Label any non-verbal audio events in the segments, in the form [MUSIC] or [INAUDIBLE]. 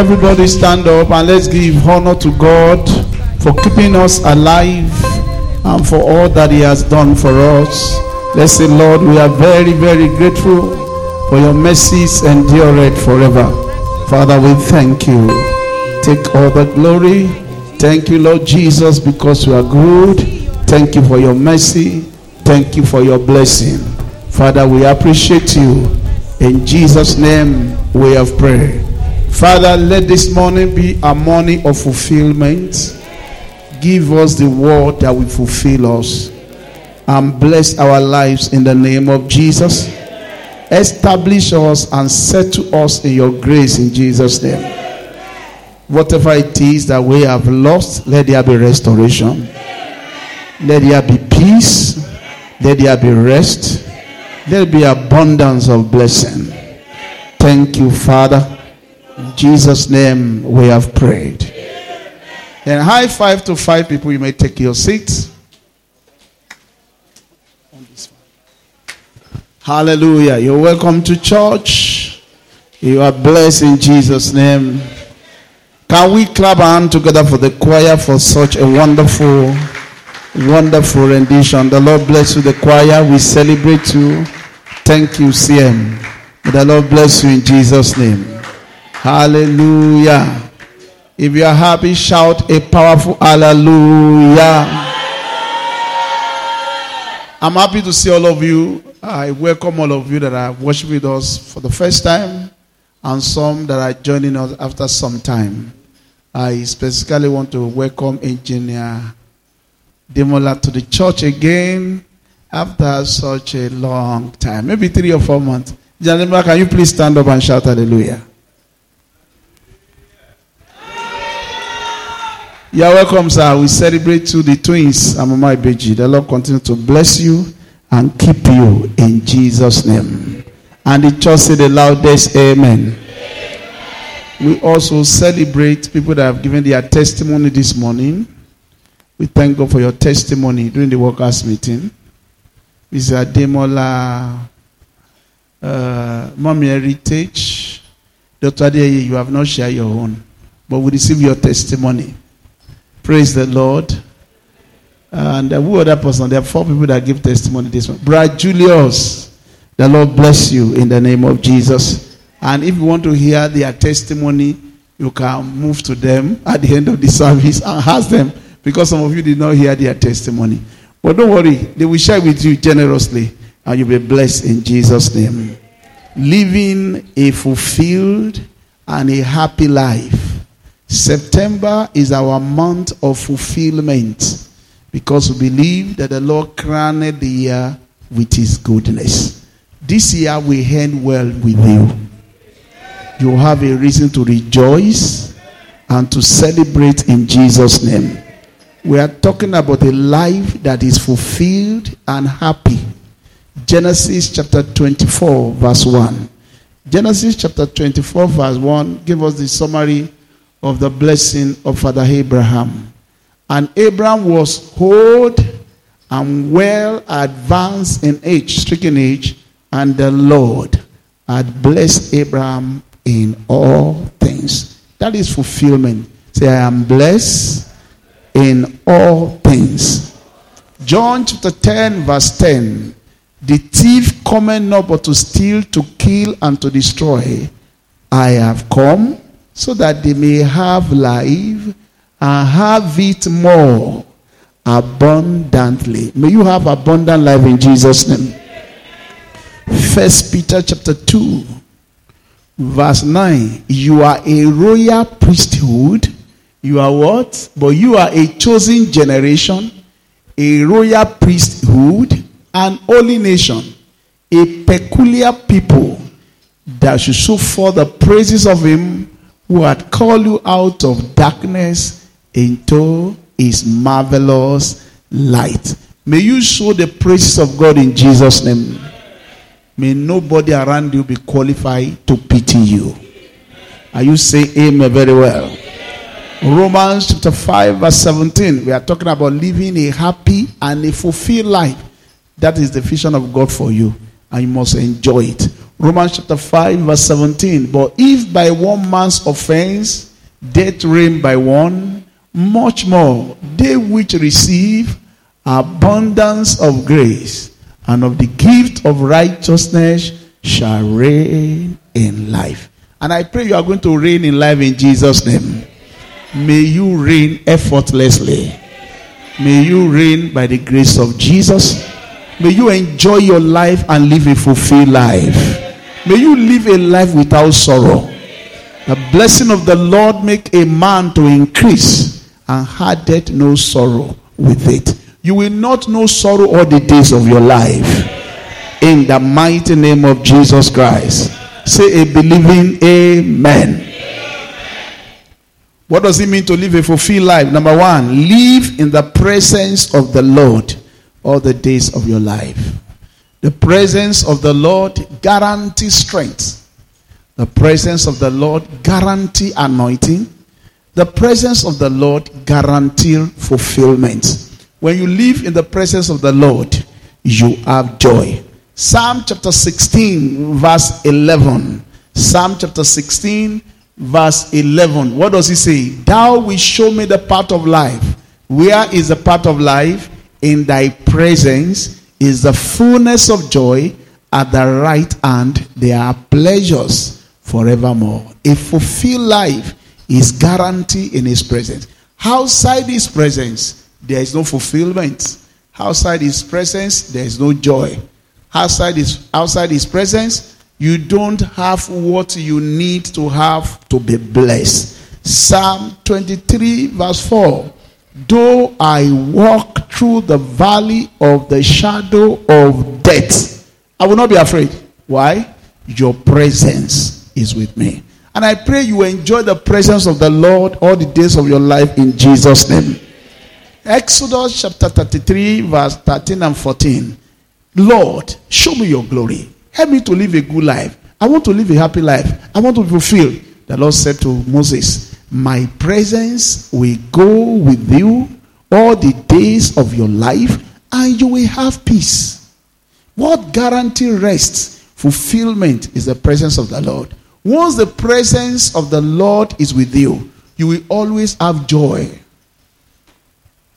Everybody stand up and let's give honor to God for keeping us alive and for all that He has done for us. Let's say, Lord, we are very, very grateful for your mercies endure it forever. Father, we thank you. Take all the glory. Thank you, Lord Jesus, because you are good. Thank you for your mercy. Thank you for your blessing. Father, we appreciate you. In Jesus' name, we have prayed. Father, let this morning be a morning of fulfillment. Give us the word that will fulfill us and bless our lives in the name of Jesus. Establish us and settle us in your grace in Jesus' name. Whatever it is that we have lost, let there be restoration. Let there be peace. Let there be rest. Let there be abundance of blessing. Thank you, Father. In Jesus' name we have prayed. And high five to five people. You may take your seats. Hallelujah. You're welcome to church. You are blessed in Jesus' name. Can we clap our hand together for the choir for such a wonderful, wonderful rendition? The Lord bless you, the choir. We celebrate you. Thank you, CM. May the Lord bless you in Jesus' name. Hallelujah. If you are happy, shout a powerful hallelujah. I'm happy to see all of you. I welcome all of you that are watching with us for the first time and some that are joining us after some time. I specifically want to welcome Engineer Demola to the church again after such a long time, maybe three or four months. Engineer can you please stand up and shout hallelujah? You're welcome, sir. We celebrate to the twins, Amama Ibeji. The Lord continue to bless you and keep you in Jesus' name. And the church say the loudest amen. We also celebrate people that have given their testimony this morning. We thank God for your testimony during the workers' meeting. Mr. Demola, uh, Mommy Heritage, Dr. Adeye, you have not shared your own, but we receive your testimony. Praise the Lord. And uh, who other person? There are four people that give testimony this one. Brad Julius, the Lord bless you in the name of Jesus. And if you want to hear their testimony, you can move to them at the end of the service and ask them because some of you did not hear their testimony. But don't worry, they will share with you generously and you'll be blessed in Jesus' name. Living a fulfilled and a happy life September is our month of fulfillment because we believe that the Lord crowned the year with his goodness. This year we end well with you. You have a reason to rejoice and to celebrate in Jesus' name. We are talking about a life that is fulfilled and happy. Genesis chapter 24, verse 1. Genesis chapter 24, verse 1 give us the summary of the blessing of Father Abraham. And Abraham was old and well advanced in age, stricken age, and the Lord had blessed Abraham in all things. That is fulfillment. Say, I am blessed in all things. John chapter 10, verse 10. The thief cometh not but to steal, to kill, and to destroy. I have come so that they may have life and have it more abundantly. May you have abundant life in Jesus' name. First Peter chapter 2, verse 9. You are a royal priesthood. You are what? But you are a chosen generation, a royal priesthood, an holy nation, a peculiar people that should show forth the praises of him who had called you out of darkness into his marvelous light. May you show the praises of God in Jesus' name. May nobody around you be qualified to pity you. Are you saying amen very well? Romans chapter 5, verse 17. We are talking about living a happy and a fulfilled life. That is the vision of God for you, and you must enjoy it. Romans chapter 5, verse 17. But if by one man's offense death reigned by one, much more they which receive abundance of grace and of the gift of righteousness shall reign in life. And I pray you are going to reign in life in Jesus' name. May you reign effortlessly. May you reign by the grace of Jesus. May you enjoy your life and live a fulfilled life. May you live a life without sorrow. The blessing of the Lord make a man to increase and added no sorrow with it. You will not know sorrow all the days of your life. In the mighty name of Jesus Christ. Say a believing amen. What does it mean to live a fulfilled life? Number one, live in the presence of the Lord all the days of your life. The presence of the Lord guarantees strength. The presence of the Lord guarantee anointing. The presence of the Lord guarantee fulfillment. When you live in the presence of the Lord, you have joy. Psalm chapter 16, verse 11. Psalm chapter 16, verse 11. What does he say? Thou wilt show me the path of life. Where is the path of life? In thy presence is the fullness of joy. At the right hand, there are pleasures forevermore. A fulfilled life is guaranteed in his presence. Outside his presence, there is no fulfillment. Outside his presence, there is no joy. Outside his, outside his presence, you don't have what you need to have to be blessed. Psalm 23, verse 4. Though I walk through the valley of the shadow of death, I will not be afraid. Why? Your presence is with me. And I pray you enjoy the presence of the Lord all the days of your life in Jesus' name. Exodus chapter 33, verse 13 and 14. Lord, show me your glory. Help me to live a good life. I want to live a happy life. I want to fulfill. The Lord said to Moses, My presence will go with you all the days of your life, and you will have peace. What guarantee rest, fulfillment is the presence of the Lord. Once the presence of the Lord is with you, you will always have joy.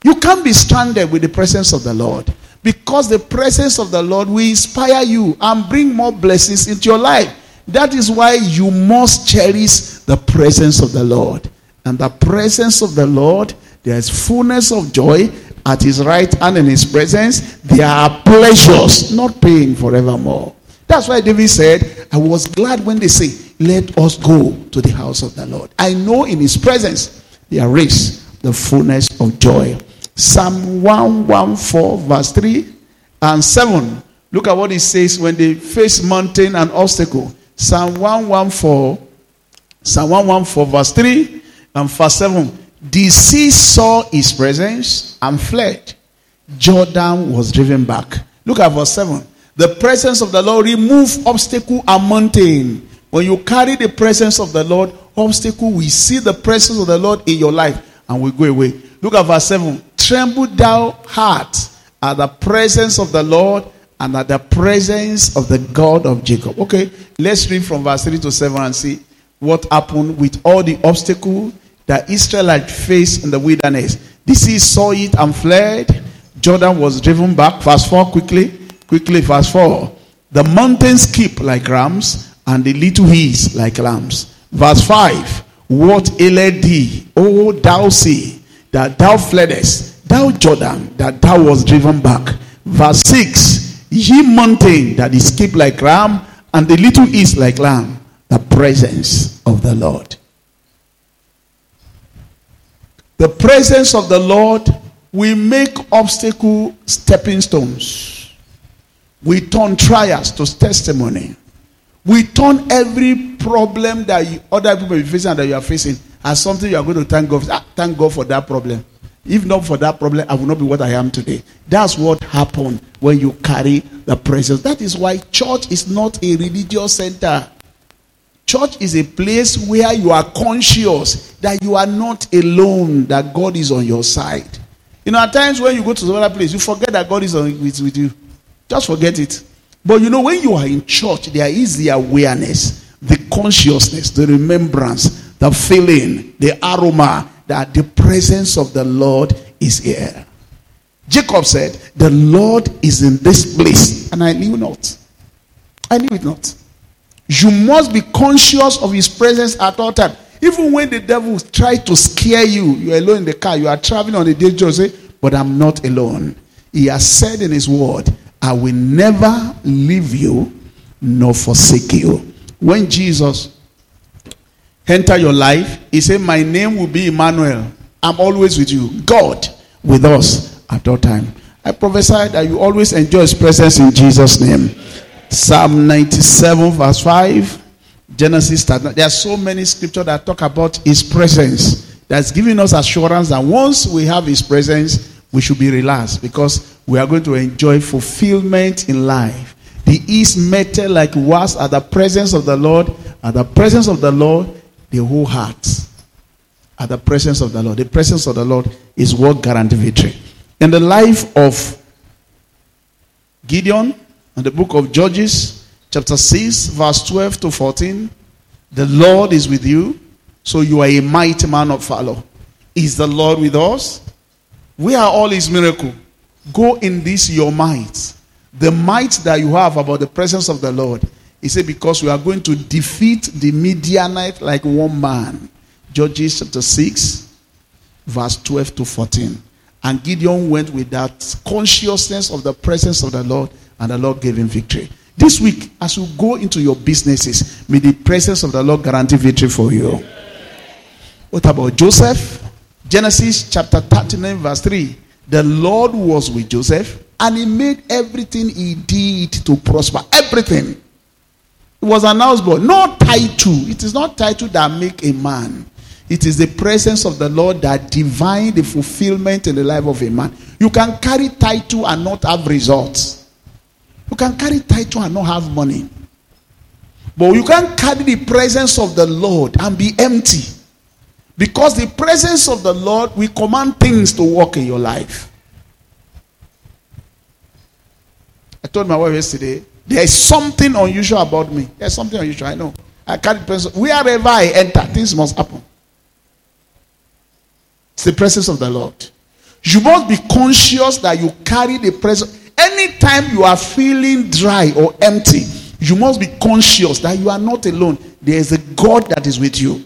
You can't be stranded with the presence of the Lord. Because the presence of the Lord will inspire you and bring more blessings into your life. That is why you must cherish the presence of the Lord. And the presence of the Lord, there is fullness of joy at his right hand in his presence. There are pleasures, not pain forevermore. That's why David said, I was glad when they say, Let us go to the house of the Lord. I know in his presence there is the fullness of joy. Psalm 114, verse 3 and 7. Look at what it says when they face mountain and obstacle. Psalm 114, Psalm 114, verse 3 and verse 7. The sea saw his presence and fled. Jordan was driven back. Look at verse 7. The presence of the Lord remove obstacle and mountain. When you carry the presence of the Lord, obstacle, we see the presence of the Lord in your life and we go away. Look at verse 7. Tremble thou heart at the presence of the Lord and at the presence of the God of Jacob. Okay, let's read from verse 3 to 7 and see what happened with all the obstacles that Israelites faced in the wilderness. The sea saw it and fled. Jordan was driven back. Verse 4 quickly. Quickly, verse 4. The mountains keep like rams, and the little hills like lambs. Verse 5. What ailed thee, O thou sea, that thou fleddest? thou Jordan, that thou was driven back. Verse 6 Ye mountain that is kept like ram, and the little is like lamb, the presence of the Lord. The presence of the Lord will make obstacle stepping stones. We turn trials to testimony. We turn every problem that you, other people are facing and that you are facing as something you are going to thank God. Ah, thank God for that problem. If not for that problem, I would not be what I am today. That's what happened when you carry the presence. That is why church is not a religious center. Church is a place where you are conscious that you are not alone, that God is on your side. You know, at times when you go to some other place, you forget that God is on, with, with you. Just forget it. But you know, when you are in church, there is the awareness, the consciousness, the remembrance, the feeling, the aroma that the presence of the Lord is here. Jacob said, The Lord is in this place, and I knew not. I knew it not. You must be conscious of his presence at all times. Even when the devil tries to scare you, you're alone in the car, you are traveling on a dangerous way, but I'm not alone. He has said in his word, I will never leave you nor forsake you. When Jesus entered your life, he said, My name will be Emmanuel. I'm always with you. God with us at all time. I prophesy that you always enjoy his presence in Jesus' name. Psalm 97, verse 5. Genesis. There are so many scriptures that talk about his presence. That's giving us assurance that once we have his presence, we should be relaxed because we are going to enjoy fulfillment in life. The east metal like was at the presence of the Lord, at the presence of the Lord, the whole heart. At the presence of the Lord. The presence of the Lord is what guarantees victory. In the life of Gideon, in the book of Judges, chapter 6, verse 12 to 14, the Lord is with you, so you are a mighty man of valor. Is the Lord with us? We are all his miracle. Go in this your might. The might that you have about the presence of the Lord. He said, because we are going to defeat the Midianite like one man. Judges chapter 6, verse 12 to 14. And Gideon went with that consciousness of the presence of the Lord, and the Lord gave him victory. This week, as you go into your businesses, may the presence of the Lord guarantee victory for you. What about Joseph? Genesis chapter 39, verse 3. The Lord was with Joseph and he made everything he did to prosper. Everything. Was an houseboy. No title. It is not title that make a man. It is the presence of the Lord that divine the fulfillment in the life of a man. You can carry title and not have results. You can carry title and not have money. But you can't carry the presence of the Lord and be empty. Because the presence of the Lord will command things to work in your life. I told my wife yesterday, there is something unusual about me. There's something unusual, I know. I carry the presence. Wherever I enter, things must happen. It's the presence of the Lord. You must be conscious that you carry the presence. Anytime you are feeling dry or empty, you must be conscious that you are not alone. There is a God that is with you.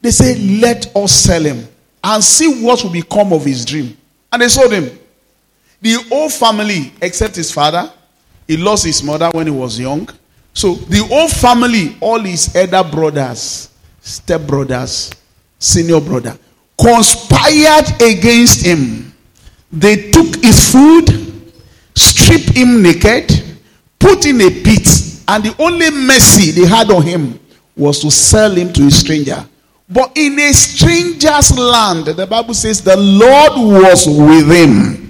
They say, Let us sell him and see what will become of his dream. And they sold him. The whole family, except his father, he lost his mother when he was young. So the whole family, all his elder brothers, step brothers, senior brother, conspired against him. They took his food, stripped him naked, put in a pit, and the only mercy they had on him was to sell him to a stranger. But in a stranger's land, the Bible says the Lord was with him.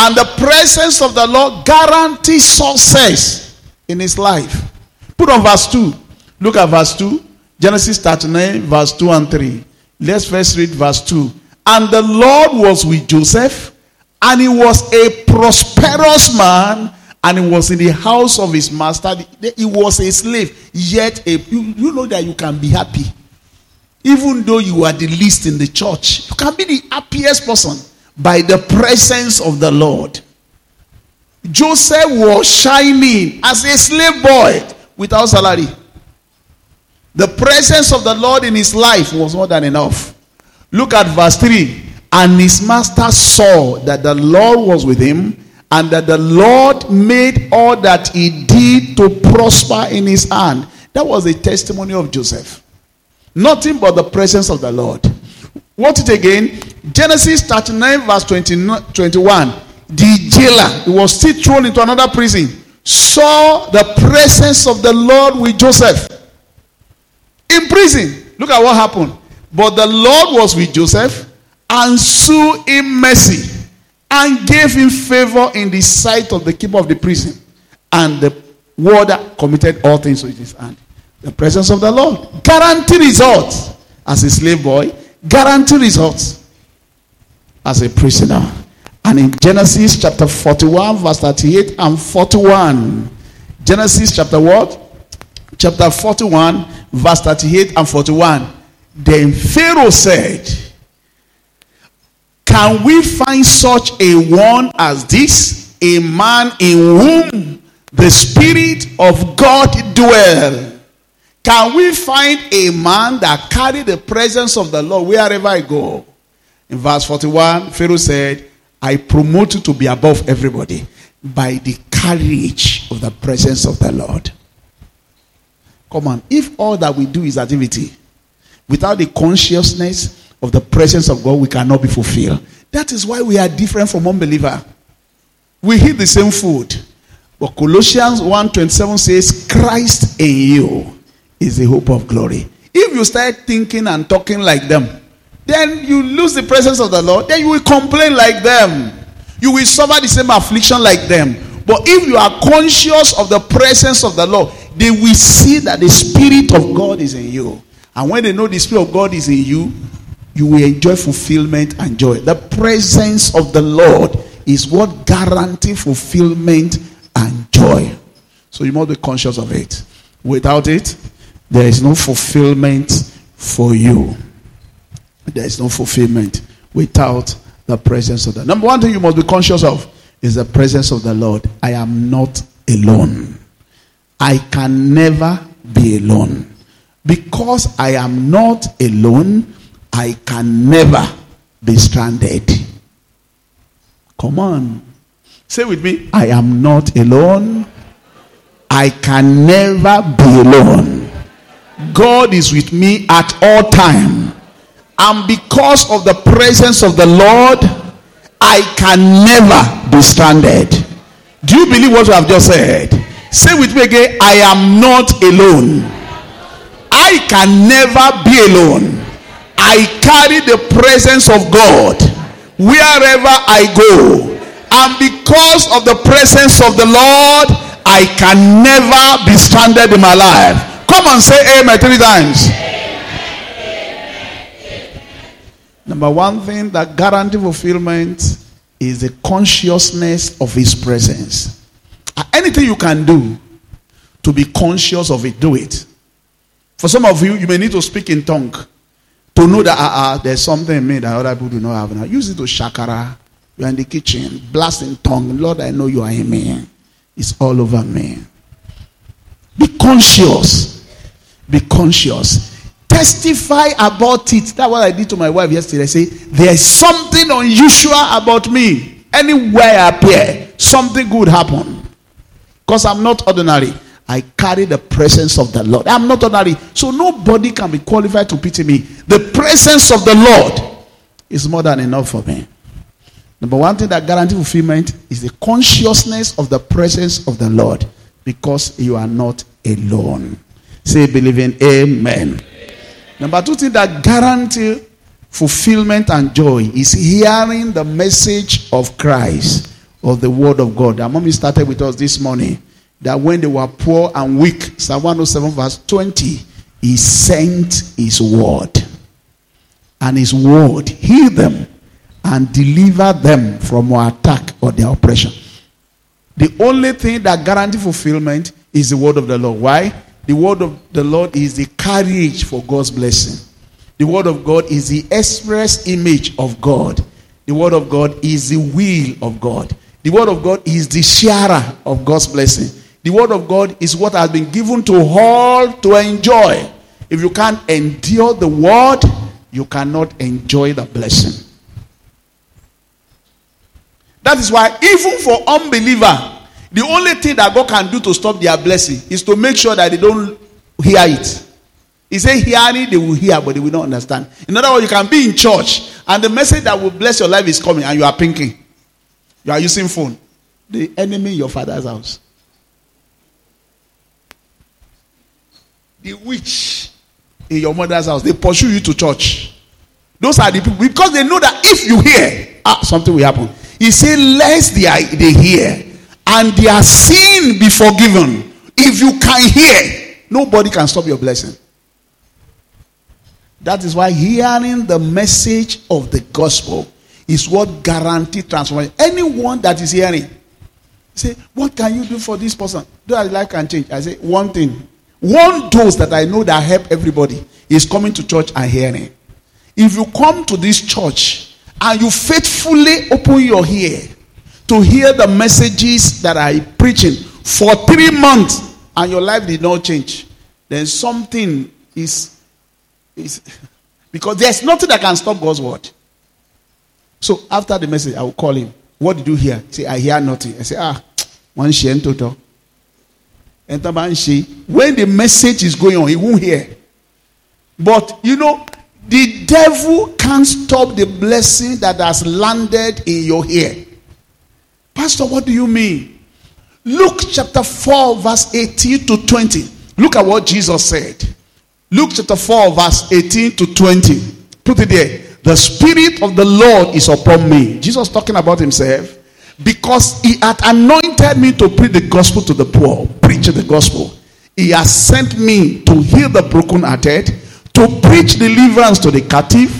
And the presence of the Lord guarantees success in his life. Put on verse 2. Look at verse 2. Genesis 39, verse 2 and 3. Let's first read verse 2. And the Lord was with Joseph, and he was a prosperous man and he was in the house of his master. He was a slave, yet a, you, you know that you can be happy. Even though you are the least in the church, you can be the happiest person by the presence of the Lord. Joseph was shining as a slave boy without salary. The presence of the Lord in his life was more than enough. Look at verse 3. And his master saw that the Lord was with him and that the Lord made all that he did to prosper in his hand. That was a testimony of Joseph. Nothing but the presence of the Lord. What it again? Genesis 39, verse 20, 21. The jailer, he was still thrown into another prison, saw the presence of the Lord with Joseph in prison. Look at what happened. But the Lord was with Joseph and showed him mercy and gave him favor in the sight of the keeper of the prison. And the warder committed all things with his hand. The presence of the Lord. Guarantee results as a slave boy. Guarantee results as a prisoner. And in Genesis chapter 41, verse 38 and 41. Genesis chapter what? Chapter 41, verse 38 and 41. Then Pharaoh said, Can we find such a one as this? A man in whom the Spirit of God dwell. Can we find a man that carry the presence of the Lord wherever I go? In verse 41, Pharaoh said, I promote you to be above everybody by the courage of the presence of the Lord. Come on, if all that we do is activity, without the consciousness of the presence of God, we cannot be fulfilled. That is why we are different from unbeliever. We eat the same food. But Colossians 1:27 says, Christ in you is the hope of glory. If you start thinking and talking like them, then you lose the presence of the Lord. Then you will complain like them. You will suffer the same affliction like them. But if you are conscious of the presence of the Lord, they will see that the Spirit of God is in you. And when they know the Spirit of God is in you, you will enjoy fulfillment and joy. The presence of the Lord is what guarantees fulfillment and joy. So you must be conscious of it. Without it, there is no fulfillment for you. There is no fulfillment without the presence of the number one thing you must be conscious of is the presence of the Lord. I am not alone. I can never be alone. Because I am not alone, I can never be stranded. Come on. Say with me, I am not alone. I can never be alone. God is with me at all time. And because of the presence of the Lord, I can never be stranded. Do you believe what I have just said? Say with me again, I am not alone. I can never be alone. I carry the presence of God wherever I go. And because of the presence of the Lord, I can never be stranded in my life. Come on, say amen three times. Number one thing that guarantee fulfillment is the consciousness of his presence. Anything you can do to be conscious of it, do it. For some of you, you may need to speak in tongue to know that uh, uh, there's something in me that other people do not have. Now, use it to shakara. You're in the kitchen, blasting tongue. Lord, I know you are in me. It's all over me. Be conscious. Be conscious. Testify about it. That's what I did to my wife yesterday. I say, there's something unusual about me. Anywhere I appear, something good happen. Because I'm not ordinary. I carry the presence of the Lord. I'm not ordinary. So nobody can be qualified to pity me. The presence of the Lord is more than enough for me. Number one thing that guarantees fulfillment is the consciousness of the presence of the Lord because you are not alone. Say, believing, Amen. Number two thing that guarantee fulfillment and joy is hearing the message of Christ or the word of God. Our mommy started with us this morning that when they were poor and weak, Psalm 107 verse 20, he sent his word. And his word healed them and delivered them from our attack or their oppression. The only thing that guarantees fulfillment is the word of the Lord. Why? The word of the Lord is the carriage for God's blessing. The word of God is the express image of God. The word of God is the will of God. The word of God is the sharer of God's blessing. The word of God is what has been given to all to enjoy. If you can't endure the word, you cannot enjoy the blessing. That is why, even for unbeliever, the only thing that God can do to stop their blessing is to make sure that they don't hear it. He said, hearing, they will hear, but they will not understand. In other words, you can be in church, and the message that will bless your life is coming, and you are pinking. You are using phone. The enemy in your father's house. The witch in your mother's house, they pursue you to church. Those are the people, because they know that if you hear, ah, something will happen. He said, lest they, they hear and their sin be forgiven. If you can hear, nobody can stop your blessing. That is why hearing the message of the gospel is what guarantees transformation. Anyone that is hearing, say, what can you do for this person? Do I life can change? I say, one thing. One dose that I know that help everybody is coming to church and hearing. If you come to this church and you faithfully open your ear to hear the messages that I preaching for three months and your life did not change, then something is, is [LAUGHS] because there's nothing that can stop God's word. So after the message, I will call him. What did you hear? Say, I hear nothing. I say, ah, one share total. When the message is going on, he won't hear. But you know, the devil can't stop the blessing that has landed in your ear. Pastor, what do you mean? Luke chapter 4, verse 18 to 20. Look at what Jesus said. Luke chapter 4, verse 18 to 20. Put it there. The Spirit of the Lord is upon me. Jesus talking about himself. Because he had anointed me to preach the gospel to the poor, preach the gospel. He has sent me to heal the brokenhearted, to preach deliverance to the captive,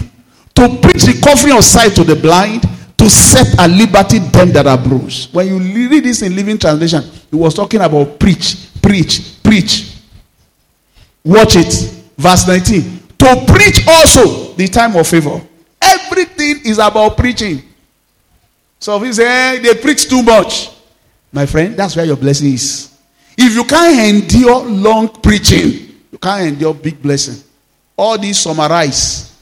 to preach recovery of sight to the blind, to set at liberty them that are bruised. When you read this in Living Translation, he was talking about preach, preach, preach. Watch it. Verse 19. To preach also the time of favor. Everything is about preaching. So if you say eh, they preach too much, my friend, that's where your blessing is. If you can't endure long preaching, you can't endure big blessing all these summarize.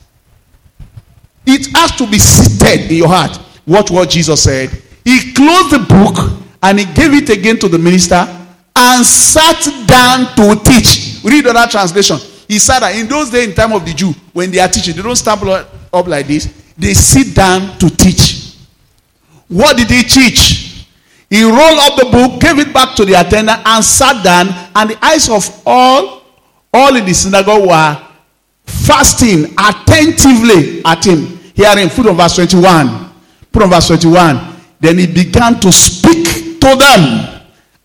It has to be seated in your heart. Watch what Jesus said. He closed the book and he gave it again to the minister and sat down to teach. Read another translation. He said that in those days, in time of the Jew, when they are teaching, they don't stand up like this. They sit down to teach. What did he teach? He rolled up the book, gave it back to the attendant, and sat down. And the eyes of all, all in the synagogue were fasting attentively at him. Hearing, put of verse 21. On verse 21. Then he began to speak to them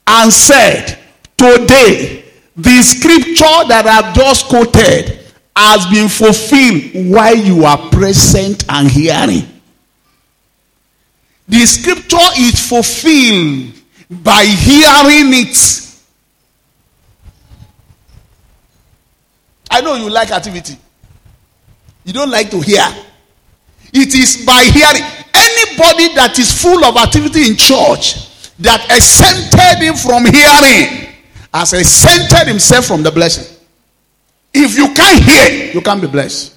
and said, Today, the scripture that I've just quoted has been fulfilled while you are present and hearing. The scripture is fulfilled by hearing it. I know you like activity. You don't like to hear. It is by hearing. Anybody that is full of activity in church that exempted him from hearing has exempted himself from the blessing. If you can't hear, you can't be blessed.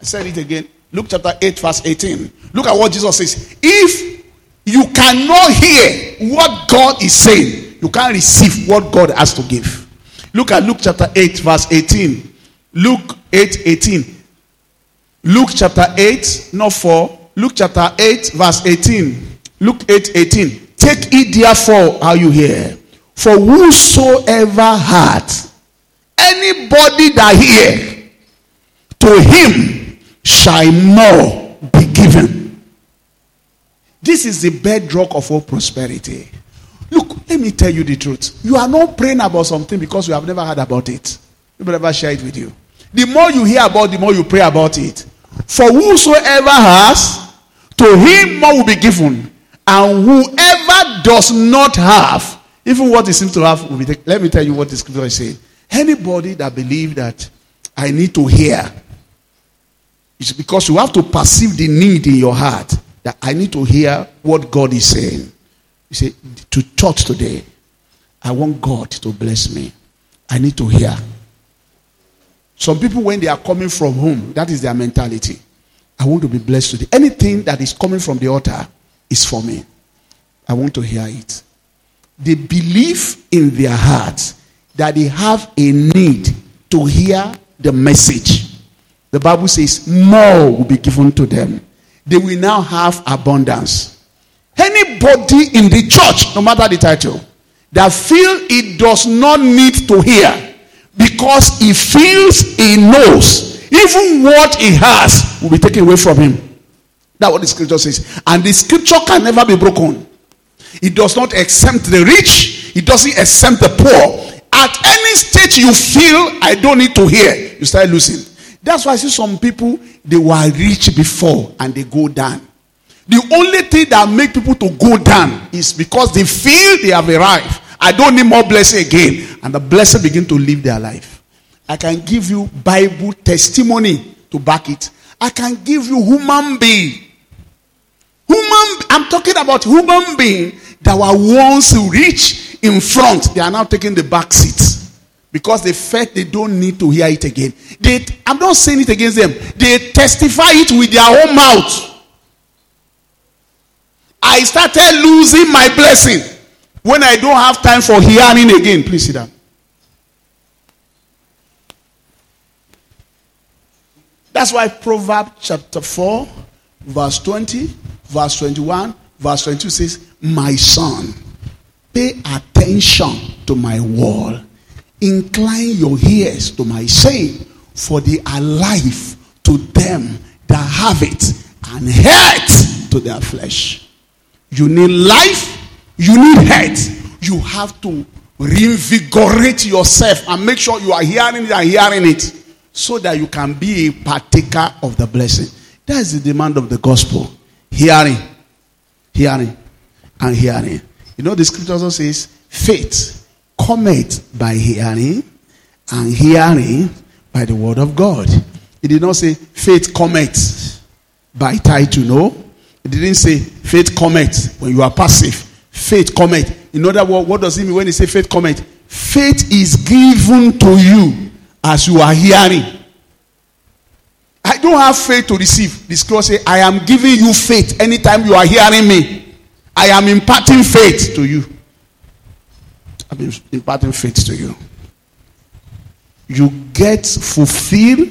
I said it again. Luke chapter 8, verse 18. Look at what Jesus says. If you cannot hear what God is saying, you can't receive what God has to give. Look at Luke chapter 8, verse 18. Luke 8, 18. Luke chapter 8, not 4. Luke chapter 8, verse 18. Luke 8, 18. Take it therefore how you hear. For whosoever hath anybody that hear, to him shall more be given. This is the bedrock of all prosperity. Look, let me tell you the truth. You are not praying about something because you have never heard about it. People never share it with you. The more you hear about, the more you pray about it. For whosoever has, to him more will be given. And whoever does not have, even what he seems to have, will be taken. Let me tell you what the scripture is saying. Anybody that believes that I need to hear, it's because you have to perceive the need in your heart that I need to hear what God is saying. You say, to church today, I want God to bless me. I need to hear. Some people, when they are coming from home, that is their mentality. I want to be blessed today. Anything that is coming from the altar is for me. I want to hear it. They believe in their hearts that they have a need to hear the message. The Bible says, more will be given to them. They will now have abundance. Anybody in the church, no matter the title, that feel it does not need to hear because he feels he knows even what he has will be taken away from him. That's what the scripture says. And the scripture can never be broken. It does not exempt the rich, it doesn't exempt the poor. At any stage you feel I don't need to hear, you start losing. That's why I see some people, they were rich before and they go down. The only thing that make people to go down is because they feel they have arrived. I don't need more blessing again. And the blessing begin to live their life. I can give you Bible testimony to back it. I can give you human being. Human, I'm talking about human being that were once rich in front. They are now taking the back seat because they felt they don't need to hear it again. They, I'm not saying it against them. They testify it with their own mouth. I started losing my blessing when I don't have time for hearing again. Please sit down. That's why Proverbs chapter 4, verse 20, verse 21, verse 22 says, My son, pay attention to my word. Incline your ears to my saying, for they are life to them that have it, and health to their flesh. You need life, you need health. You have to reinvigorate yourself and make sure you are hearing it and hearing it so that you can be a partaker of the blessing. That is the demand of the gospel. Hearing, hearing, and hearing. You know, the scripture also says, faith cometh by hearing, and hearing by the word of God. It did not say faith cometh by title, no. It didn't say faith cometh when you are passive. Faith cometh. In other words, what does it mean when he say faith cometh? Faith is given to you as you are hearing. I don't have faith to receive. The scripture say, I am giving you faith anytime you are hearing me. I am imparting faith to you. I'm imparting faith to you. You get fulfilled.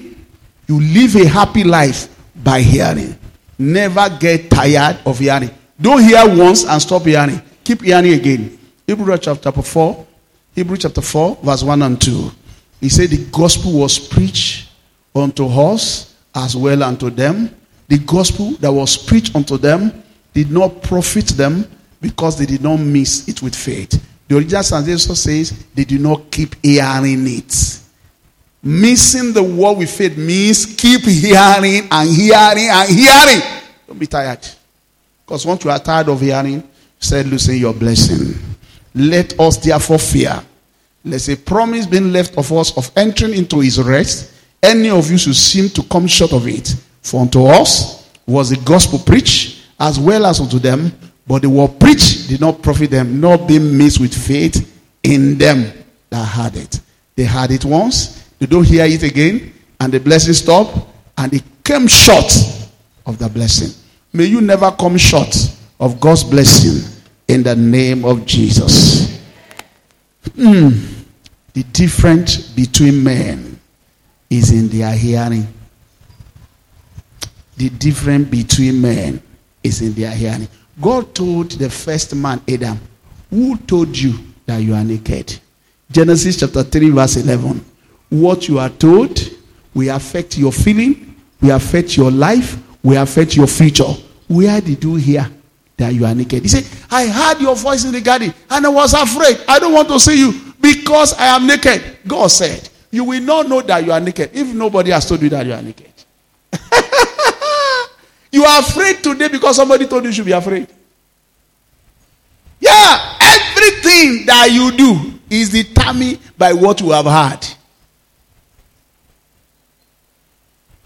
You live a happy life by hearing. Never get tired of hearing. Don't hear once and stop hearing. Keep hearing again. Hebrew chapter 4. Hebrew chapter 4, verse 1 and 2. He said the gospel was preached unto us as well unto them. The gospel that was preached unto them did not profit them because they did not miss it with faith. The original translation says they did not keep hearing it. Missing the word with faith means keep hearing and hearing and hearing. Don't be tired. Because once you are tired of hearing, said losing your blessing. Let us therefore fear. There's a promise being left of us of entering into his rest. Any of you should seem to come short of it. For unto us was the gospel preached as well as unto them, but the word preached did not profit them, not being mixed with faith in them that had it. They had it once, they don't hear it again, and the blessing stopped, and it came short of the blessing. May you never come short of God's blessing in the name of Jesus. Hmm. The difference between men is in their hearing. The difference between men is in their hearing. God told the first man, Adam, Who told you that you are naked? Genesis chapter 3, verse 11 what you are told will affect your feeling, will affect your life, will affect your future. Where did you hear that you are naked? He said, I heard your voice in the garden and I was afraid. I don't want to see you because I am naked. God said, You will not know that you are naked if nobody has told you that you are naked. [LAUGHS] you are afraid today because somebody told you you should be afraid. Yeah, everything that you do is determined by what you have heard.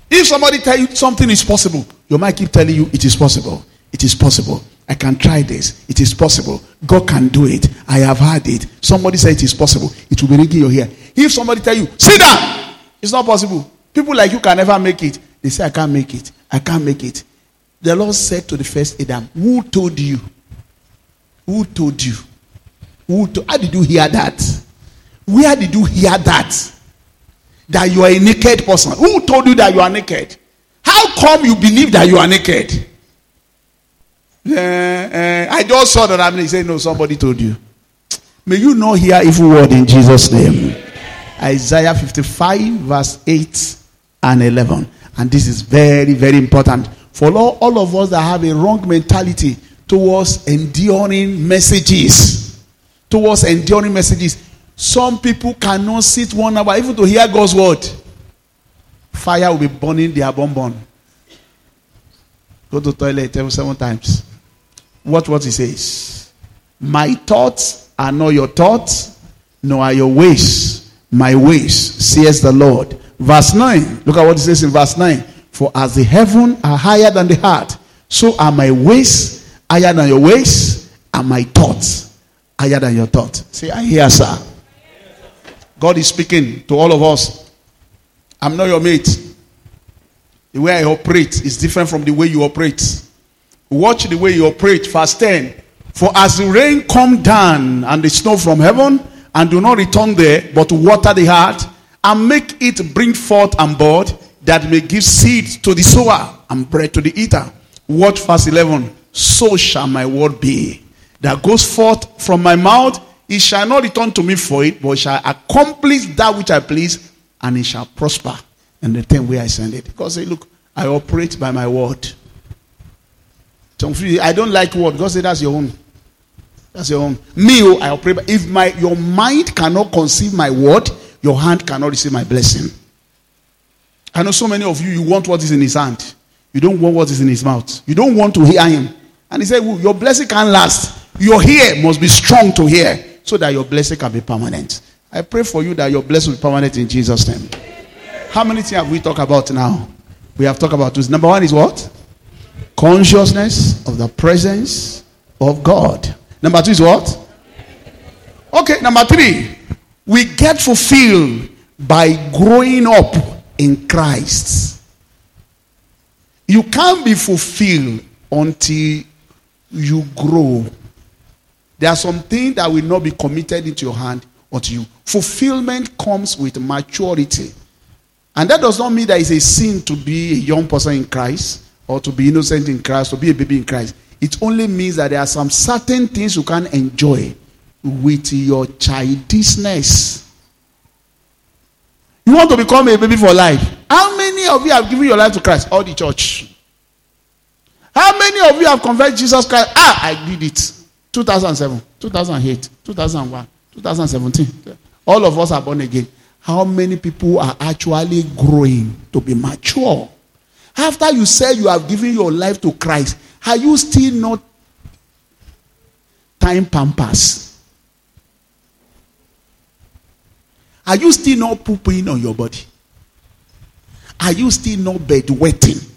If somebody tell you something is possible, your mind keep telling you it is possible. It is possible. I can try this. It is possible. God can do it. I have had it. Somebody say it is possible. It will be ringing your ear. If somebody tell you, sit down, it's not possible. People like you can never make it. They say, I can't make it. I can't make it. The Lord said to the first Adam, Who told you? Who told you? Who to- How did you hear that? Where did you hear that? that you are a naked person. Who told you that you are naked? How come you believe that you are naked? Uh, uh, I just saw that I'm saying, no, somebody told you. May you not hear evil word in Jesus' name. Isaiah 55, verse 8 and 11. And this is very, very important for all, all of us that have a wrong mentality towards enduring messages. Towards enduring messages. Some people cannot sit one hour even to hear God's word. fire will be burning their bonbon. Go to toilet seven times. Watch what he says. My thoughts are not your thoughts, nor are your ways my ways, says the Lord. Verse 9. Look at what he says in verse 9. For as the heaven are higher than the heart, so are my ways higher than your ways, and my thoughts higher than your thoughts. Say, I hear, sir. God is speaking to all of us. I'm not your mate. The way I operate is different from the way you operate. Watch the way you operate. Verse 10. For as the rain come down and the snow from heaven, and do not return there, but water the heart, and make it bring forth and bud, that may give seed to the sower and bread to the eater. Watch verse 11. So shall my word be that goes forth from my mouth. It shall not return to me for it, but shall accomplish that which I please, and it shall prosper in the thing where I send it. Because look, I operate by my word. I don't like word. God said. that's your own. That's your own. Me, oh, I operate. If my your mind cannot conceive my word, your hand cannot receive my blessing. I know so many of you, you want what is in his hand. You don't want what is in his mouth. You don't want to hear him. And he said, well, Your blessing can't last. Your ear must be strong to hear so that your blessing can be permanent. I pray for you that your blessing will be permanent in Jesus' name. How many things have we talked about now? We have talked about this. Number one is what? Consciousness of the presence of God. Number two is what? Okay, number three. We get fulfilled by growing up in Christ. You can't be fulfilled until you grow. There are some things that will not be committed into your hand until you. Fulfillment comes with maturity. And that does not mean that it's a sin to be a young person in Christ or to be innocent in Christ, or be a baby in Christ. It only means that there are some certain things you can enjoy with your childishness. You want to become a baby for life. How many of you have given your life to Christ? All the church. How many of you have converted Jesus Christ? Ah, I did it. 2007, 2008, 2001, 2017. All of us are born again. How many people are actually growing to be mature? After you say you have given your life to Christ, are you still not time pampers? Are you still not pooping on your body? Are you still not bedwetting?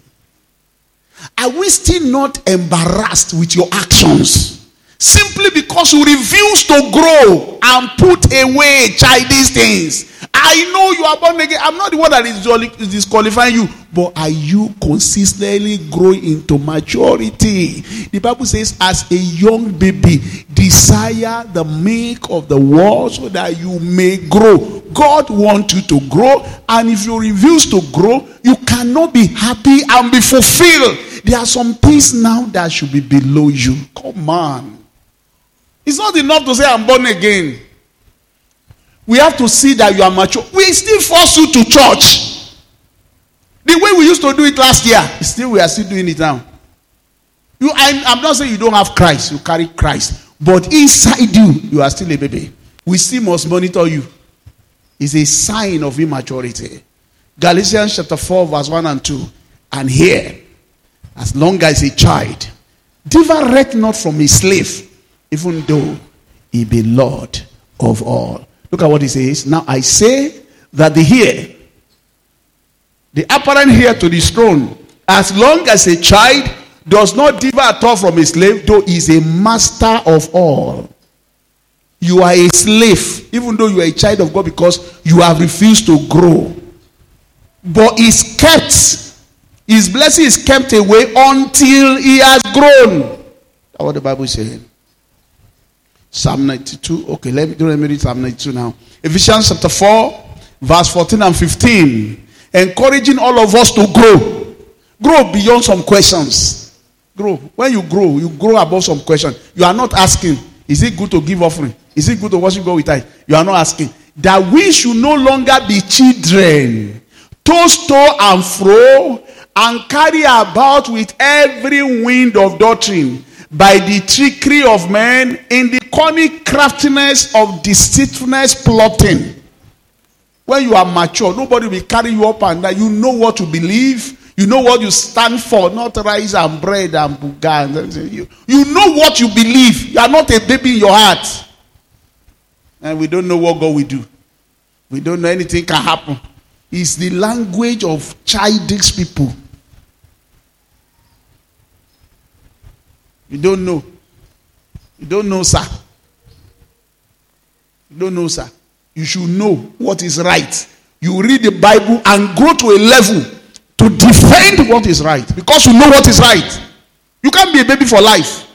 Are we still not embarrassed with your actions? Simply because you refuse to grow and put away childish things. I know you are born again. I'm not the one that is disqualifying you, but are you consistently growing into maturity? The Bible says, as a young baby, desire the milk of the world so that you may grow. God wants you to grow, and if you refuse to grow, you cannot be happy and be fulfilled. There are some things now that should be below you. Come on. It's not enough to say, I'm born again. We have to see that you are mature. We still force you to church. The way we used to do it last year, still we are still doing it now. You, I'm, I'm not saying you don't have Christ, you carry Christ. But inside you, you are still a baby. We still must monitor you. It's a sign of immaturity. Galatians chapter 4, verse 1 and 2. And here, as long as a child, differeth not from a slave, even though he be Lord of all. Look at what he says. Now I say that the heir, the apparent heir to this throne, as long as a child does not differ at all from a slave, though he is a master of all. You are a slave, even though you are a child of God, because you have refused to grow. But is kept, his blessing is kept away until he has grown. That's what the Bible is saying. Psalm 92. Okay, let me, do let me read Psalm 92 now. Ephesians chapter 4, verse 14 and 15. Encouraging all of us to grow. Grow beyond some questions. Grow. When you grow, you grow above some questions. You are not asking, is it good to give offering? Is it good to worship God with tithe? You are not asking. That we should no longer be children, tossed to and fro, and carry about with every wind of doctrine by the trickery of men in the cunning craftiness of deceitfulness plotting. When you are mature, nobody will carry you up and down. You know what to believe. You know what you stand for, not rice and bread and buga. You, you know what you believe. You are not a baby in your heart. And we don't know what God will do. We don't know anything can happen. It's the language of childish people. You don't know. You don't know, sir. You don't know, sir. You should know what is right. You read the Bible and grow to a level to defend what is right because you know what is right. You can't be a baby for life.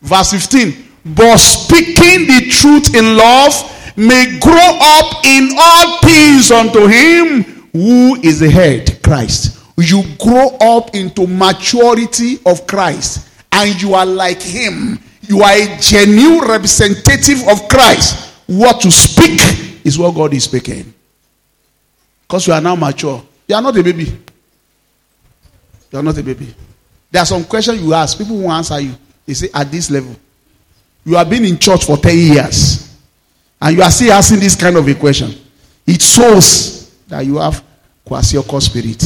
Verse 15. But speaking the truth in love may grow up in all things unto him who is the head, Christ. You grow up into maturity of Christ and you are like him. You are a genuine representative of Christ. What to speak is what God is speaking. Because you are now mature. You are not a baby. You are not a baby. There are some questions you ask. People won't answer you. They say, at this level. You have been in church for 10 years. And you are still asking this kind of a question. It shows that you have quasioko spirit.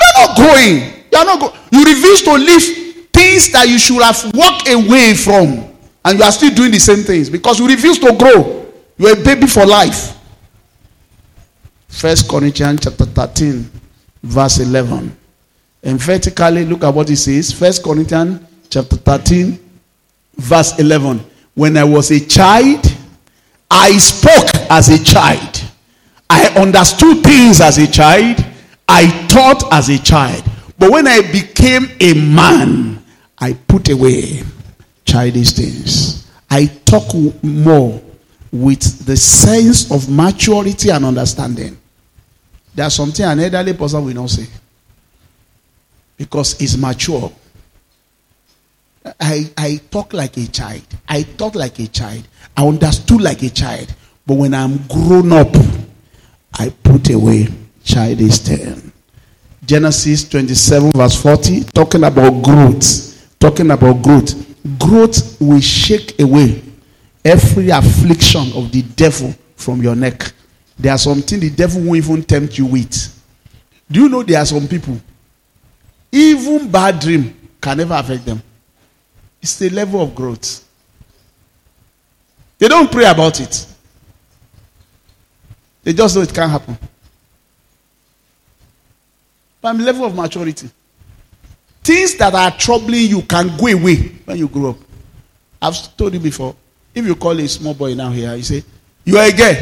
You're not growing. You are not go- You refuse to leave things that you should have walked away from. And you are still doing the same things because you refuse to grow. You're a baby for life. First Corinthians chapter 13, verse 11. And vertically, look at what it says. First Corinthians chapter 13, verse 11. When I was a child, I spoke as a child. I understood things as a child. I thought as a child. But when I became a man, I put away childish things. I talk more with the sense of maturity and understanding. There's something an elderly person will not say because he's mature. I, I talk like a child. I talk like a child. I understood like a child. But when I'm grown up, I put away childish thing. Genesis 27, verse 40, talking about growth. Talking about growth. Growth will shake away every affliction of the devil from your neck. There are something the devil won't even tempt you with. Do you know there are some people, even bad dream can never affect them. It's the level of growth. They don't pray about it. They just know it can't happen. I'm level of maturity. Things that are troubling you can go away when you grow up. I've told you before. If you call a small boy now here, you say, You are a girl.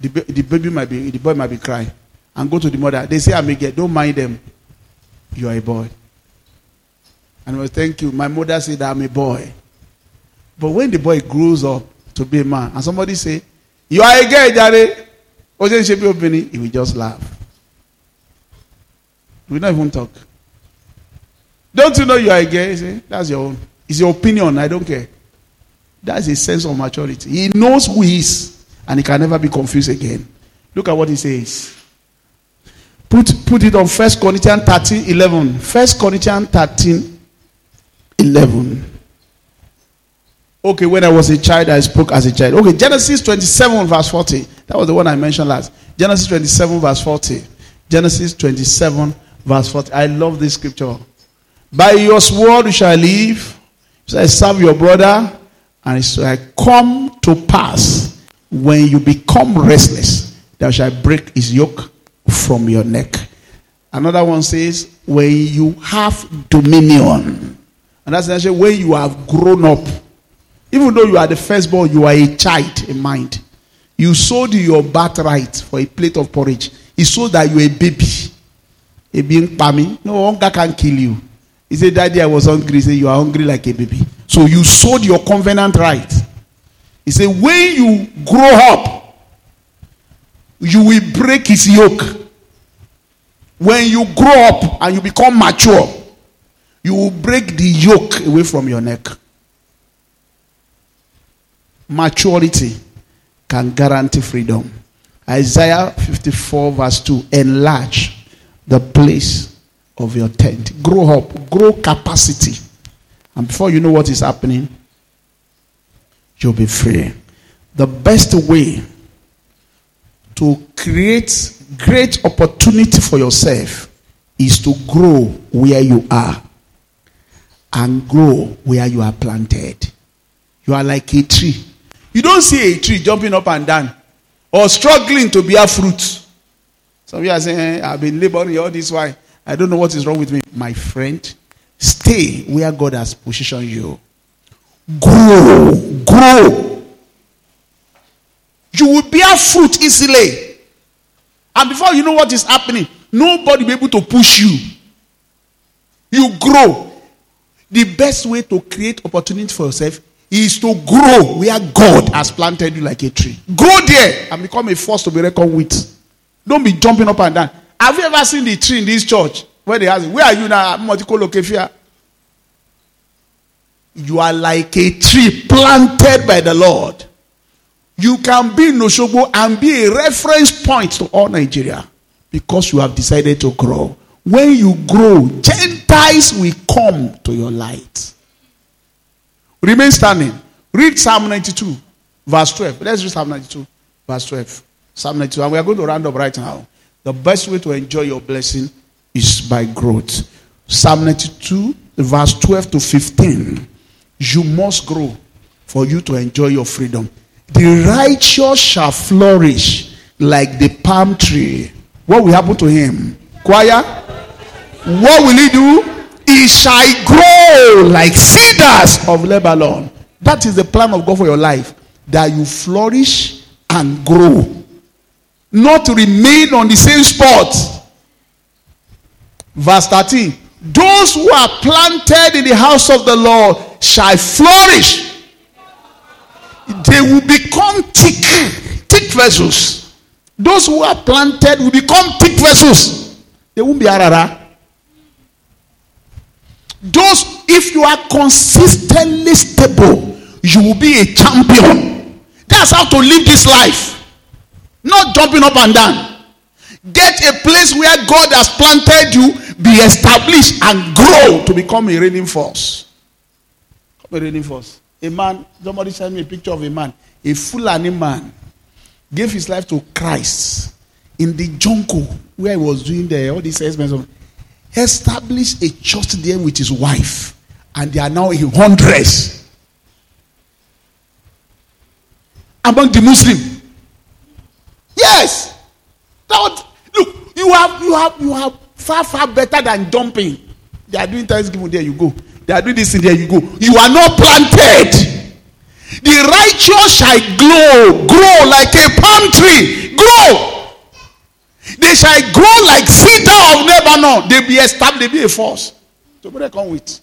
The, the baby might be, the boy might be crying. And go to the mother. They say, I'm a girl. Don't mind them. You are a boy. And I will thank you. My mother said I'm a boy. But when the boy grows up to be a man, and somebody say, You are a girl, Daddy. He will just laugh. We not even talk. Don't you know you are a girl? Say, That's your own. It's your opinion. I don't care. That's a sense of maturity. He knows who he is, and he can never be confused again. Look at what he says. Put, put it on First Corinthians 13 11. 1 Corinthians 13 11. Okay, when I was a child, I spoke as a child. Okay, Genesis 27, verse 40. That was the one I mentioned last. Genesis 27, verse 40. Genesis 27, verse 40. I love this scripture. By your sword you shall live. So I serve your brother, and it shall come to pass when you become restless, thou shalt break his yoke from your neck. Another one says, when you have dominion. And that's actually when you have grown up. Even though you are the firstborn, you are a child in mind. You sold your birthright for a plate of porridge. He sold that you're a baby. A being pammy. No hunger can kill you. He said, Daddy, I was hungry. He said, You are hungry like a baby. So you sold your covenant right. He said, When you grow up, you will break his yoke. When you grow up and you become mature, you will break the yoke away from your neck. Maturity can guarantee freedom. Isaiah 54, verse 2 Enlarge the place of your tent. Grow up, grow capacity. And before you know what is happening, you'll be free. The best way to create great opportunity for yourself is to grow where you are and grow where you are planted. You are like a tree. You don't see a tree jumping up and down or struggling to bear fruit. Some of you are saying, eh, I've been laboring all this while. I don't know what is wrong with me. My friend, stay where God has positioned you. Grow, grow. You will bear fruit easily. And before you know what is happening, nobody will be able to push you. You grow. The best way to create opportunity for yourself is to grow where God has planted you like a tree. Grow there and become a force to be reckoned with. Don't be jumping up and down. Have you ever seen the tree in this church? Where they ask, Where are you now? You are like a tree planted by the Lord. You can be in Osogbo and be a reference point to all Nigeria because you have decided to grow. When you grow, Gentiles will come to your light. Remain standing. Read Psalm 92, verse 12. Let's read Psalm 92, verse 12. Psalm 92. And we are going to round up right now. The best way to enjoy your blessing is by growth. Psalm 92, verse 12 to 15. You must grow for you to enjoy your freedom. The righteous shall flourish like the palm tree. What will happen to him? Choir? What will he do? He shall grow like cedars of Lebanon. That is the plan of God for your life. That you flourish and grow. Not remain on the same spot. Verse 13. Those who are planted in the house of the Lord shall flourish. They will become thick, thick vessels. Those who are planted will become thick vessels. They won't be arara. Those, if you are consistently stable, you will be a champion. That's how to live this life. Not jumping up and down. Get a place where God has planted you, be established, and grow to become a reigning force. a reigning force. A man, somebody sent me a picture of a man, a Fulani man, gave his life to Christ in the jungle where he was doing the, all these expenses established a church there with his wife, and they are now in hundreds among the Muslim. Yes, that look, you have you have you have far far better than jumping. They are doing Thanksgiving there. You go. They are doing this in there. You go. You are not planted. The righteous shall grow, grow like a palm tree. Grow. They shall grow like cedar of Lebanon. They be established, they be a force. So I come with?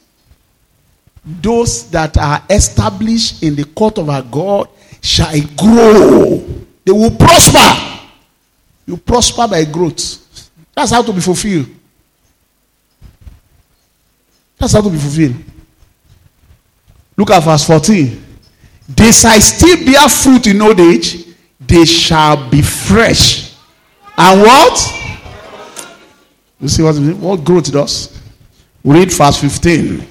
Those that are established in the court of our God shall grow. They will prosper. You prosper by growth. That's how to be fulfilled. That's how to be fulfilled. Look at verse 14. They shall still bear fruit in old age. They shall be fresh and what? You see what, what growth does? Read verse 15.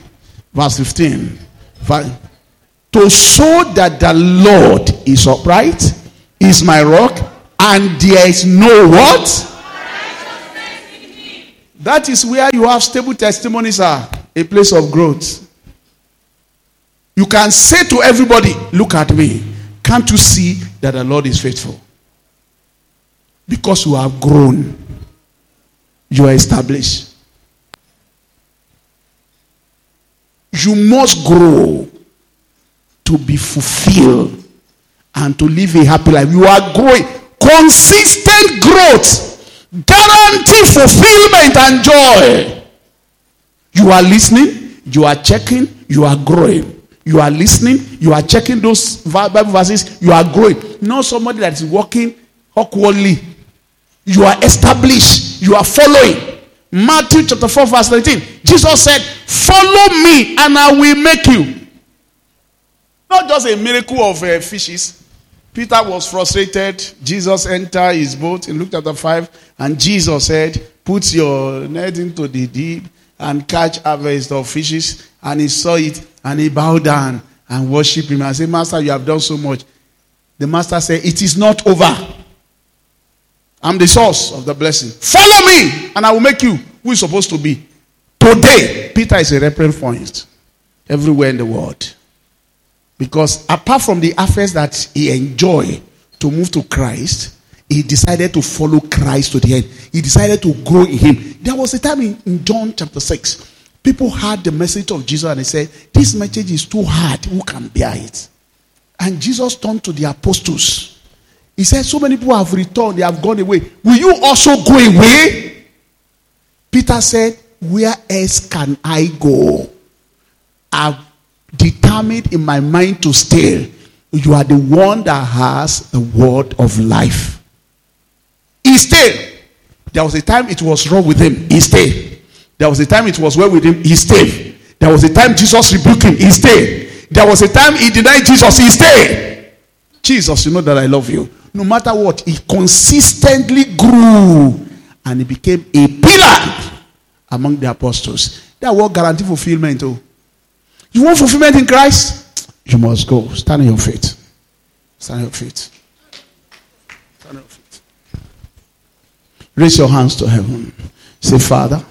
Verse 15. To show that the Lord is upright, is my rock, and there is no what? That is where you have stable testimonies are a place of growth. You can say to everybody, Look at me. Can't you see that the Lord is faithful? Because you have grown, you are established. You must grow to be fulfilled and to live a happy life. You are growing. Consistent growth guarantee fulfillment and joy. You are listening, you are checking, you are growing. You are listening, you are checking those Bible verses, you are growing. Not somebody that is walking awkwardly you are established. You are following. Matthew chapter 4, verse 19. Jesus said, Follow me and I will make you. Not just a miracle of uh, fishes. Peter was frustrated. Jesus entered his boat in Luke chapter 5, and Jesus said, Put your net into the deep and catch harvest of fishes. And he saw it and he bowed down and worshiped him and said, Master, you have done so much. The master said, It is not over. I'm the source of the blessing. Follow me, and I will make you who is supposed to be. Today, Peter is a reference point everywhere in the world. Because apart from the affairs that he enjoyed to move to Christ, he decided to follow Christ to the end. He decided to grow in him. There was a time in, in John chapter 6, people heard the message of Jesus and they said, This message is too hard. Who can bear it? And Jesus turned to the apostles. He said, So many people have returned, they have gone away. Will you also go away? Peter said, Where else can I go? I've determined in my mind to stay. You are the one that has the word of life. He stayed. There was a time it was wrong with him. He stayed. There was a time it was well with him. He stayed. There was a time Jesus rebuked him. He stayed. There was a time he denied Jesus. He stayed. Jesus, you know that I love you. No matter what, he consistently grew and he became a pillar among the apostles. That will guarantee fulfillment. Oh. You want fulfillment in Christ? You must go. Stand on your feet. Stand on your feet. Stand on your feet. Raise your hands to heaven. Say, Father,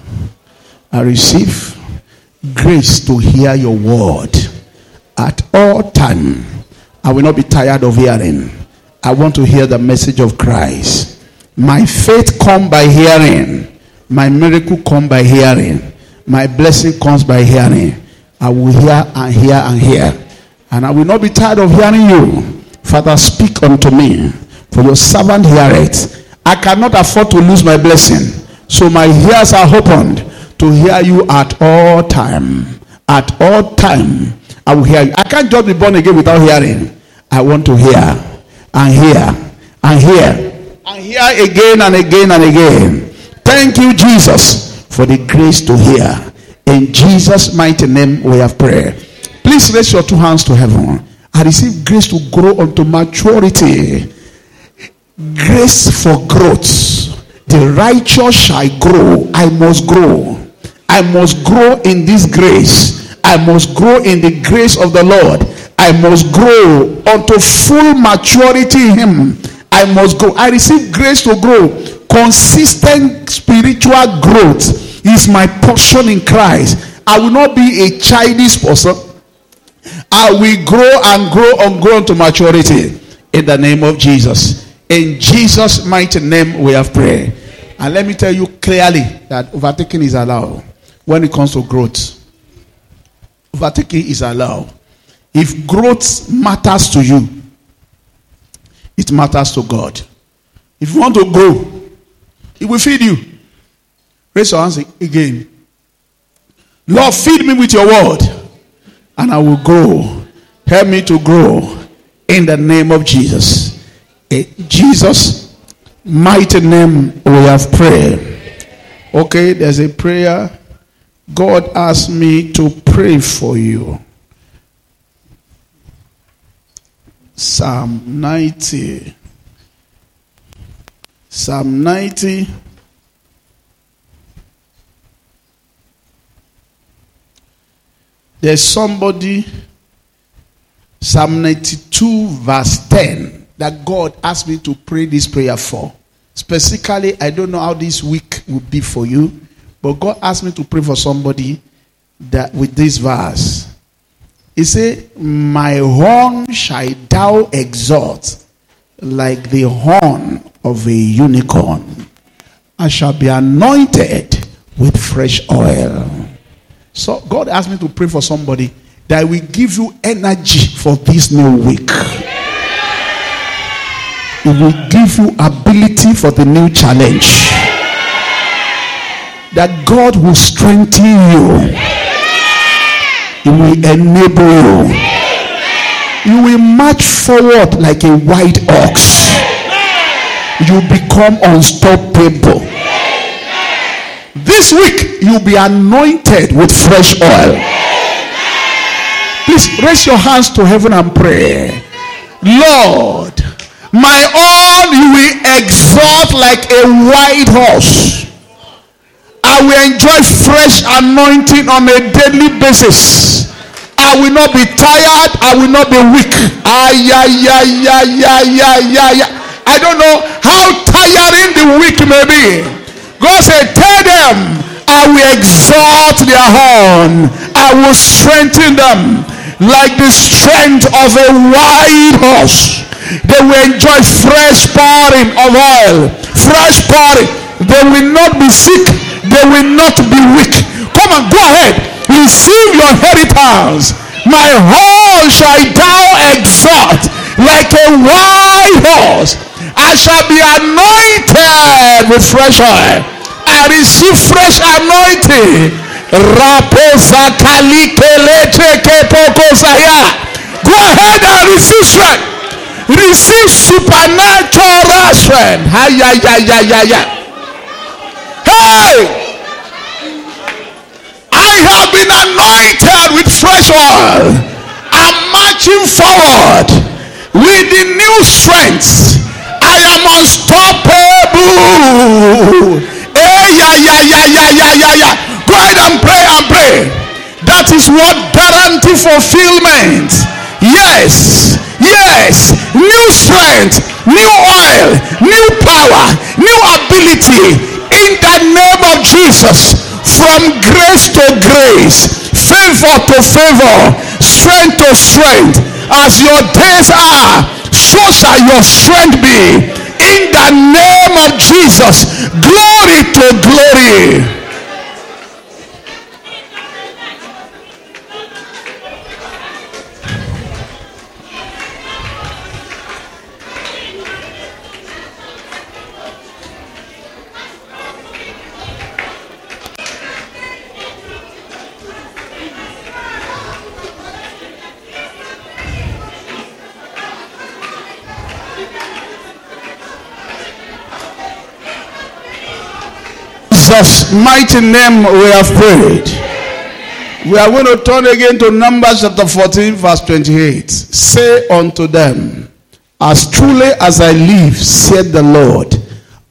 I receive grace to hear your word at all time. I will not be tired of hearing. I want to hear the message of Christ. My faith come by hearing. My miracle come by hearing. My blessing comes by hearing. I will hear and hear and hear. And I will not be tired of hearing you. Father, speak unto me. For your servant heareth I cannot afford to lose my blessing. So my ears are opened to hear you at all time. At all time, I will hear you. I can't just be born again without hearing. I want to hear and hear and hear and hear again and again and again. Thank you, Jesus, for the grace to hear. In Jesus' mighty name, we have prayer. Please raise your two hands to heaven. I receive grace to grow unto maturity grace for growth. The righteous shall grow. I must grow. I must grow in this grace. I must grow in the grace of the Lord. I must grow unto full maturity in Him. I must grow. I receive grace to grow. Consistent spiritual growth is my portion in Christ. I will not be a childish person. I will grow and grow and grow to maturity in the name of Jesus. In Jesus' mighty name, we have prayed. And let me tell you clearly that overtaking is allowed when it comes to growth. Overtaking is allowed. If growth matters to you, it matters to God. If you want to grow, He will feed you. Raise your hands again. Lord, feed me with your word, and I will grow. Help me to grow in the name of Jesus. Jesus' mighty name we have prayed. Okay, there's a prayer. God asked me to pray for you. Psalm 90. Psalm 90. There's somebody, Psalm 92, verse 10 that God asked me to pray this prayer for. Specifically, I don't know how this week will be for you, but God asked me to pray for somebody that with this verse. He said, My horn shall thou exalt like the horn of a unicorn. I shall be anointed with fresh oil. So God asked me to pray for somebody that will give you energy for this new week. It will give you ability for the new challenge. That God will strengthen you. It will enable you. You will march forward like a white ox. You become unstoppable. This week you'll be anointed with fresh oil. Please raise your hands to heaven and pray. Lord, my own you will exalt like a white horse. I will enjoy fresh anointing on a daily basis. I will not be tired. I will not be weak. Ah, yeah, yeah, yeah, yeah, yeah, yeah, yeah. I don't know how tiring the week may be. God said, Tell them, I will exalt their horn, I will strengthen them like the strength of a wild horse. They will enjoy fresh pouring of oil, fresh pouring. They will not be sick, they will not be weak. Come on, go ahead, receive your inheritance. My horn shall thou exalt like a wild horse. I shall be anointed with fresh oil. I receive fresh anointing. Go ahead and receive strength. Receive supernatural strength. Hey! I have been anointed with fresh oil. I'm marching forward with the new strength. I am unstoppable. Yeah, yeah, yeah, yeah, yeah, yeah, yeah. Go ahead and pray and pray. That is what guarantee fulfillment. Yes, yes, new strength, new oil, new power, new ability in the name of Jesus. From grace to grace, favor to favor, strength to strength. As your days are, so shall your strength be. In the name of Jesus, glory to glory. Jesus' mighty name we have prayed. We are going to turn again to Numbers chapter 14, verse 28. Say unto them, As truly as I live, said the Lord,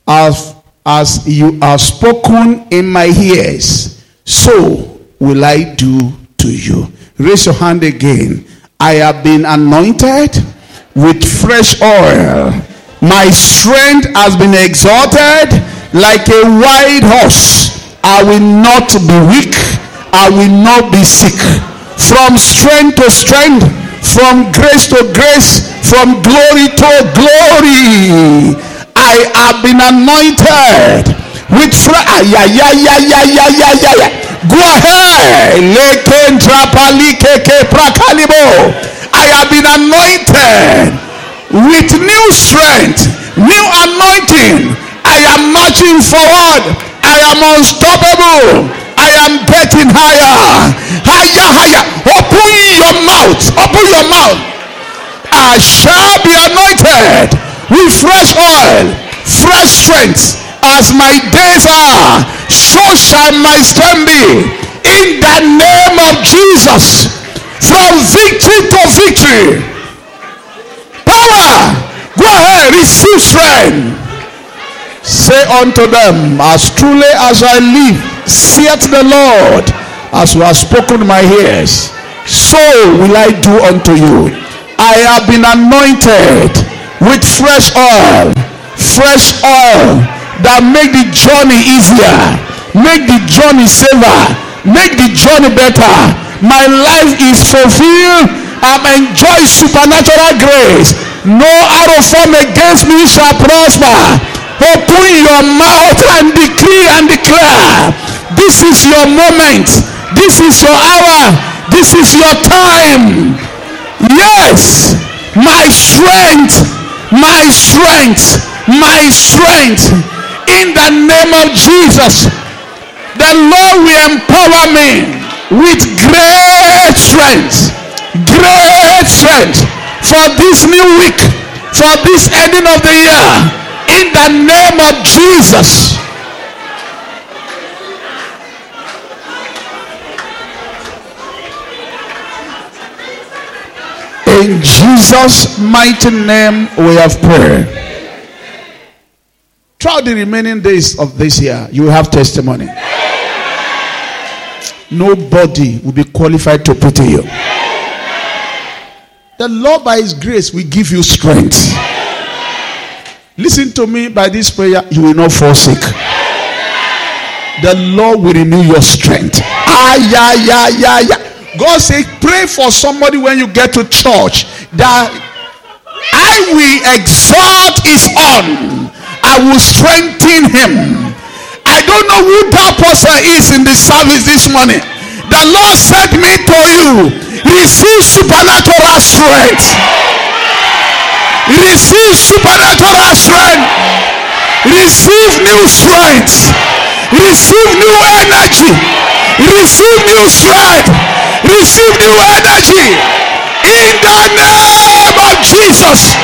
as, as you have spoken in my ears, so will I do to you. Raise your hand again. I have been anointed with fresh oil. My strength has been exalted like a wild horse, I will not be weak. I will not be sick. From strength to strength, from grace to grace, from glory to glory. I have been anointed with fra- ah, yeah, yeah, yeah, yeah, yeah, yeah, yeah, yeah. Go ahead. I have been anointed with new strength, new anointing, I am marching forward. I am unstoppable. I am getting higher. Higher, higher. Open your mouth. Open your mouth. I shall be anointed with fresh oil, fresh strength. As my days are, so shall my strength be. In the name of Jesus. From victory to victory. Power. Go ahead, receive strength. Say unto them, As truly as I live, saith the Lord, as you have spoken my ears, so will I do unto you. I have been anointed with fresh oil, fresh oil that make the journey easier, make the journey safer, make the journey better. My life is fulfilled. I'm enjoying supernatural grace. No arrow form against me shall prosper. Open your mouth and decree and declare. This is your moment. This is your hour. This is your time. Yes, my strength, my strength, my strength. In the name of Jesus, the Lord will empower me with great strength, great strength for this new week, for this ending of the year in the name of Jesus. In Jesus' mighty name, we have prayed. Throughout the remaining days of this year, you have testimony. Nobody will be qualified to pity you. The Lord, by His grace, will give you strength. Listen to me by this prayer, you will not fall sick. The Lord will renew your strength. Ah, yeah, yeah, yeah, yeah. God said, pray for somebody when you get to church that I will exalt his arm. I will strengthen him. I don't know who that person is in the service this morning. The Lord sent me to you, receive supernatural strength. Receive supernatural strength. Receive new strength. Receive new energy. Receive new strength. Receive new energy. In the name of Jesus.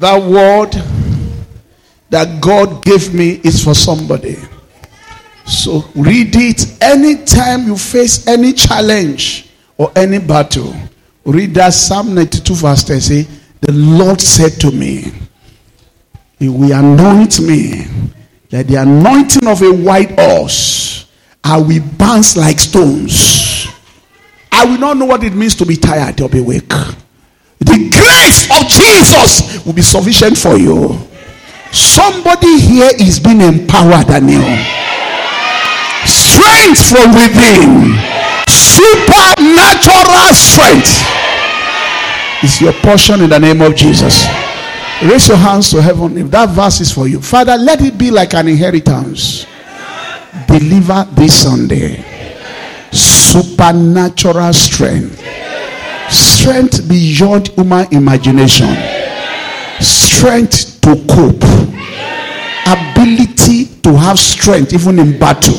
That word that God gave me is for somebody. So read it anytime you face any challenge or any battle. Read that Psalm 92 verse 10. Say, The Lord said to me, He will anoint me like the anointing of a white horse. I will bounce like stones. I will not know what it means to be tired or be weak. The grace of Jesus will be sufficient for you. Somebody here is being empowered anew. Strength from within. Supernatural strength is your portion in the name of Jesus. Raise your hands to heaven if that verse is for you. Father, let it be like an inheritance. Deliver this Sunday. Supernatural strength. Strength beyond human imagination. Strength to cope. Ability to have strength even in battle.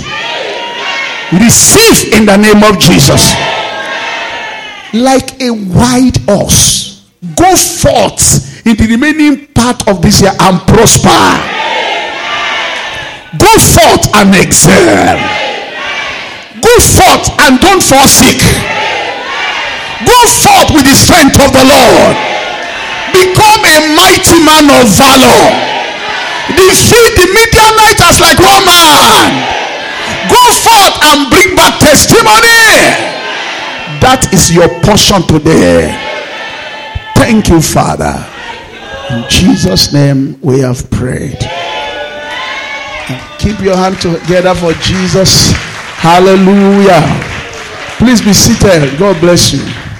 Receive in the name of Jesus. Like a white horse. Go forth in the remaining part of this year and prosper. Go forth and excel. Go forth and don't sick. Go forth with the strength of the Lord. Become a mighty man of valor. Defeat the Midianites as like one man. Go forth and bring back testimony. That is your portion today. Thank you, Father. In Jesus' name we have prayed. Keep your hand together for Jesus. Hallelujah. Please be seated. God bless you.